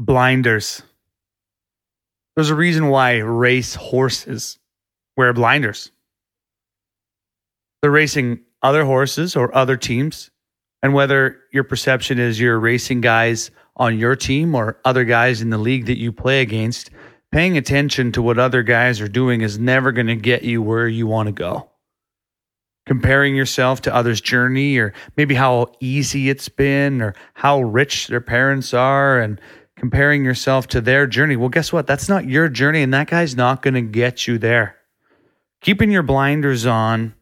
blinders. There's a reason why race horses wear blinders. They're racing other horses or other teams. And whether your perception is you're racing guys on your team or other guys in the league that you play against, paying attention to what other guys are doing is never going to get you where you want to go. Comparing yourself to others' journey or maybe how easy it's been or how rich their parents are and comparing yourself to their journey. Well, guess what? That's not your journey, and that guy's not going to get you there. Keeping your blinders on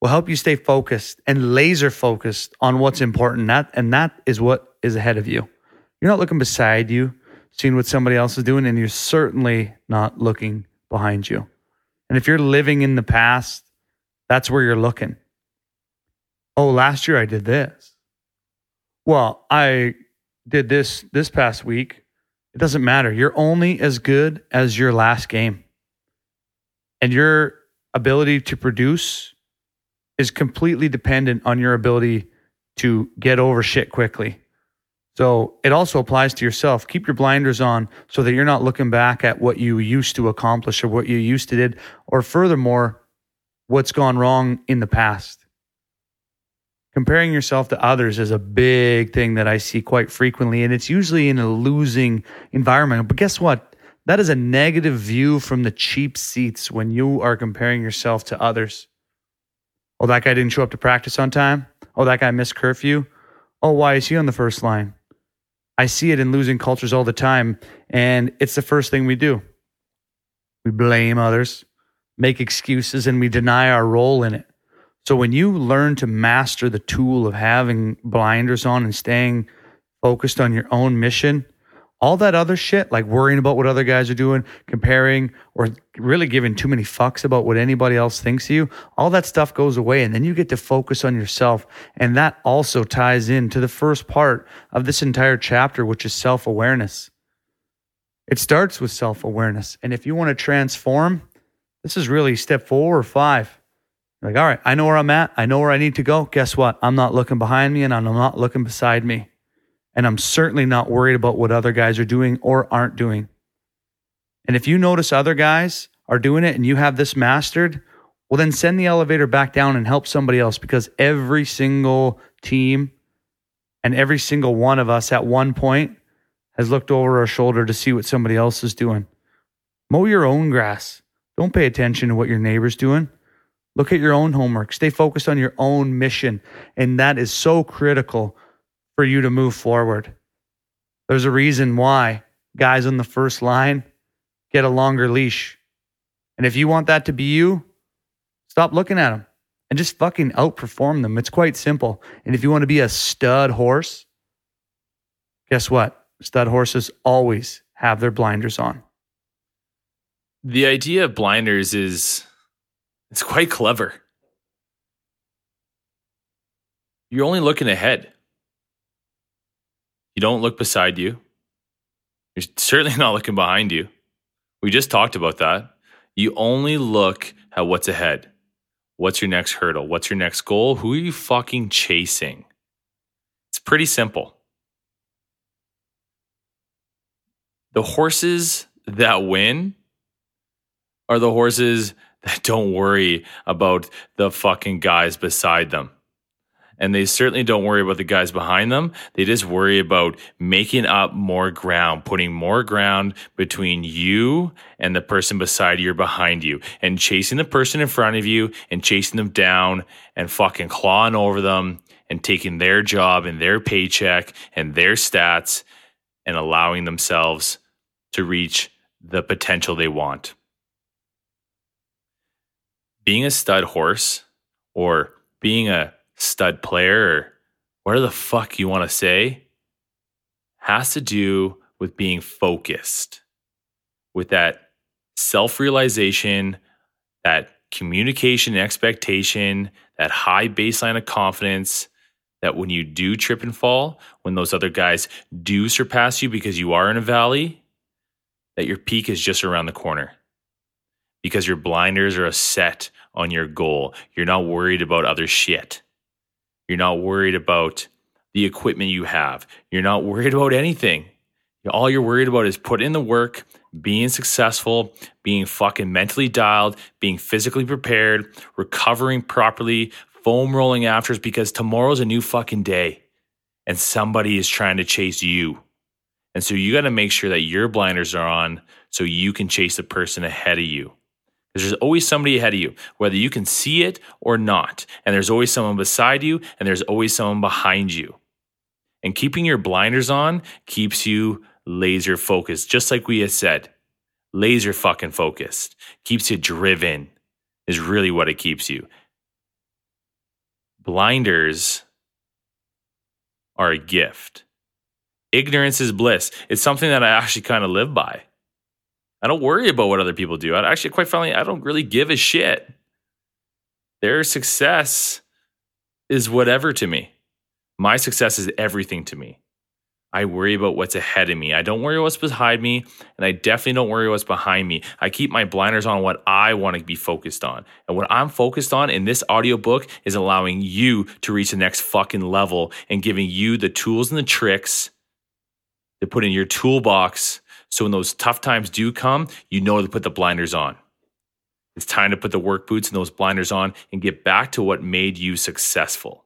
will help you stay focused and laser focused on what's important. That and that is what is ahead of you. You're not looking beside you, seeing what somebody else is doing, and you're certainly not looking behind you. And if you're living in the past, that's where you're looking. Oh, last year I did this. Well, I did this this past week, it doesn't matter. You're only as good as your last game. And your ability to produce is completely dependent on your ability to get over shit quickly. So it also applies to yourself. Keep your blinders on so that you're not looking back at what you used to accomplish or what you used to did, or furthermore, what's gone wrong in the past comparing yourself to others is a big thing that I see quite frequently. And it's usually in a losing environment. But guess what? That is a negative view from the cheap seats when you are comparing yourself to others. Oh, that guy didn't show up to practice on time. Oh, that guy missed curfew. Oh, why is he on the first line? I see it in losing cultures all the time. And it's the first thing we do. We blame others, make excuses, and we deny our role in it. So when you learn to master the tool of having blinders on and staying focused on your own mission, all that other shit, like worrying about what other guys are doing, comparing, or really giving too many fucks about what anybody else thinks of you, all that stuff goes away. And then you get to focus on yourself. And that also ties into the first part of this entire chapter, which is self awareness. It starts with self awareness. And if you want to transform, this is really step four or five like, all right, I know where I'm at. I know where I need to go. Guess what? I'm not looking behind me and I'm not looking beside me. And I'm certainly not worried about what other guys are doing or aren't doing. And if you notice other guys are doing it and you have this mastered, well, then send the elevator back down and help somebody else because every single team and every single one of us at one point has looked over our shoulder to see what somebody else is doing. Mow your own grass. Don't pay attention to what your neighbor's doing. Look at your own homework. Stay focused on your own mission. And that is so critical for you to move forward. There's a reason why guys on the first line get a longer leash. And if you want that to be you, stop looking at them and just fucking outperform them. It's quite simple. And if you want to be a stud horse, guess what? Stud horses always have their blinders on. The idea of blinders is it's quite clever. You're only looking ahead. You don't look beside you. You're certainly not looking behind you. We just talked about that. You only look at what's ahead. What's your next hurdle? What's your next goal? Who are you fucking chasing? It's pretty simple. The horses that win are the horses that don't worry about the fucking guys beside them. And they certainly don't worry about the guys behind them. They just worry about making up more ground, putting more ground between you and the person beside you or behind you, and chasing the person in front of you and chasing them down and fucking clawing over them and taking their job and their paycheck and their stats and allowing themselves to reach the potential they want being a stud horse or being a stud player or whatever the fuck you want to say has to do with being focused, with that self realization, that communication and expectation, that high baseline of confidence. That when you do trip and fall, when those other guys do surpass you because you are in a valley, that your peak is just around the corner because your blinders are a set on your goal. You're not worried about other shit. You're not worried about the equipment you have. You're not worried about anything. All you're worried about is put in the work, being successful, being fucking mentally dialed, being physically prepared, recovering properly, foam rolling afters because tomorrow's a new fucking day and somebody is trying to chase you. And so you got to make sure that your blinders are on so you can chase the person ahead of you. Because there's always somebody ahead of you, whether you can see it or not. And there's always someone beside you, and there's always someone behind you. And keeping your blinders on keeps you laser focused, just like we had said. Laser fucking focused keeps you driven, is really what it keeps you. Blinders are a gift. Ignorance is bliss. It's something that I actually kind of live by. I don't worry about what other people do. I actually, quite frankly, I don't really give a shit. Their success is whatever to me. My success is everything to me. I worry about what's ahead of me. I don't worry what's behind me, and I definitely don't worry what's behind me. I keep my blinders on what I want to be focused on. And what I'm focused on in this audiobook is allowing you to reach the next fucking level and giving you the tools and the tricks to put in your toolbox so when those tough times do come, you know to put the blinders on. It's time to put the work boots and those blinders on and get back to what made you successful.